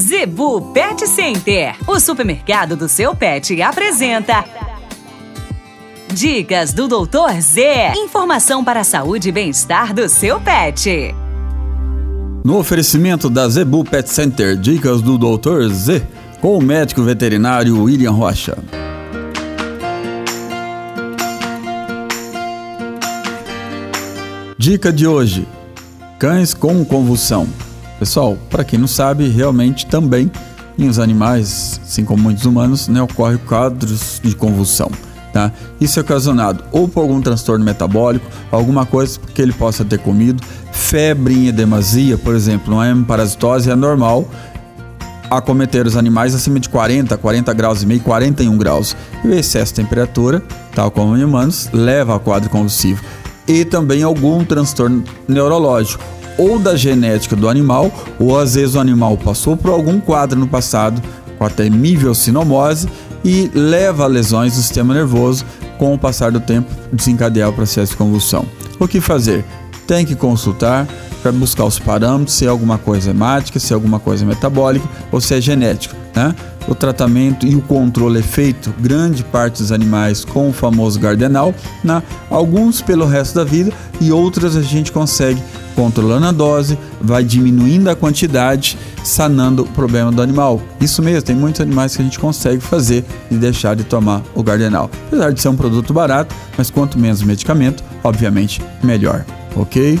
Zebu Pet Center, o supermercado do seu pet, apresenta. Dicas do Doutor Z. Informação para a saúde e bem-estar do seu pet. No oferecimento da Zebu Pet Center, dicas do Doutor Z, com o médico veterinário William Rocha. Dica de hoje: cães com convulsão. Pessoal, para quem não sabe, realmente também em os animais, assim como muitos humanos, né, ocorre quadros de convulsão. Tá? Isso é ocasionado ou por algum transtorno metabólico, alguma coisa que ele possa ter comido, febre em edemasia, por exemplo, uma hemiparasitose é normal acometer os animais acima de 40, 40 graus e meio, 41 graus. E o excesso de temperatura, tal como em humanos, leva a quadro convulsivo. E também algum transtorno neurológico, ou da genética do animal, ou às vezes o animal passou por algum quadro no passado com a temível sinomose e leva a lesões do sistema nervoso, com o passar do tempo desencadear o processo de convulsão. O que fazer? Tem que consultar para buscar os parâmetros, se é alguma coisa hemática, se é alguma coisa metabólica ou se é genético. Né? O tratamento e o controle é feito, grande parte dos animais, com o famoso gardenal, né? alguns pelo resto da vida e outras a gente consegue controlando a dose, vai diminuindo a quantidade, sanando o problema do animal. Isso mesmo, tem muitos animais que a gente consegue fazer e deixar de tomar o gardenal. Apesar de ser um produto barato, mas quanto menos medicamento, obviamente, melhor. Ok?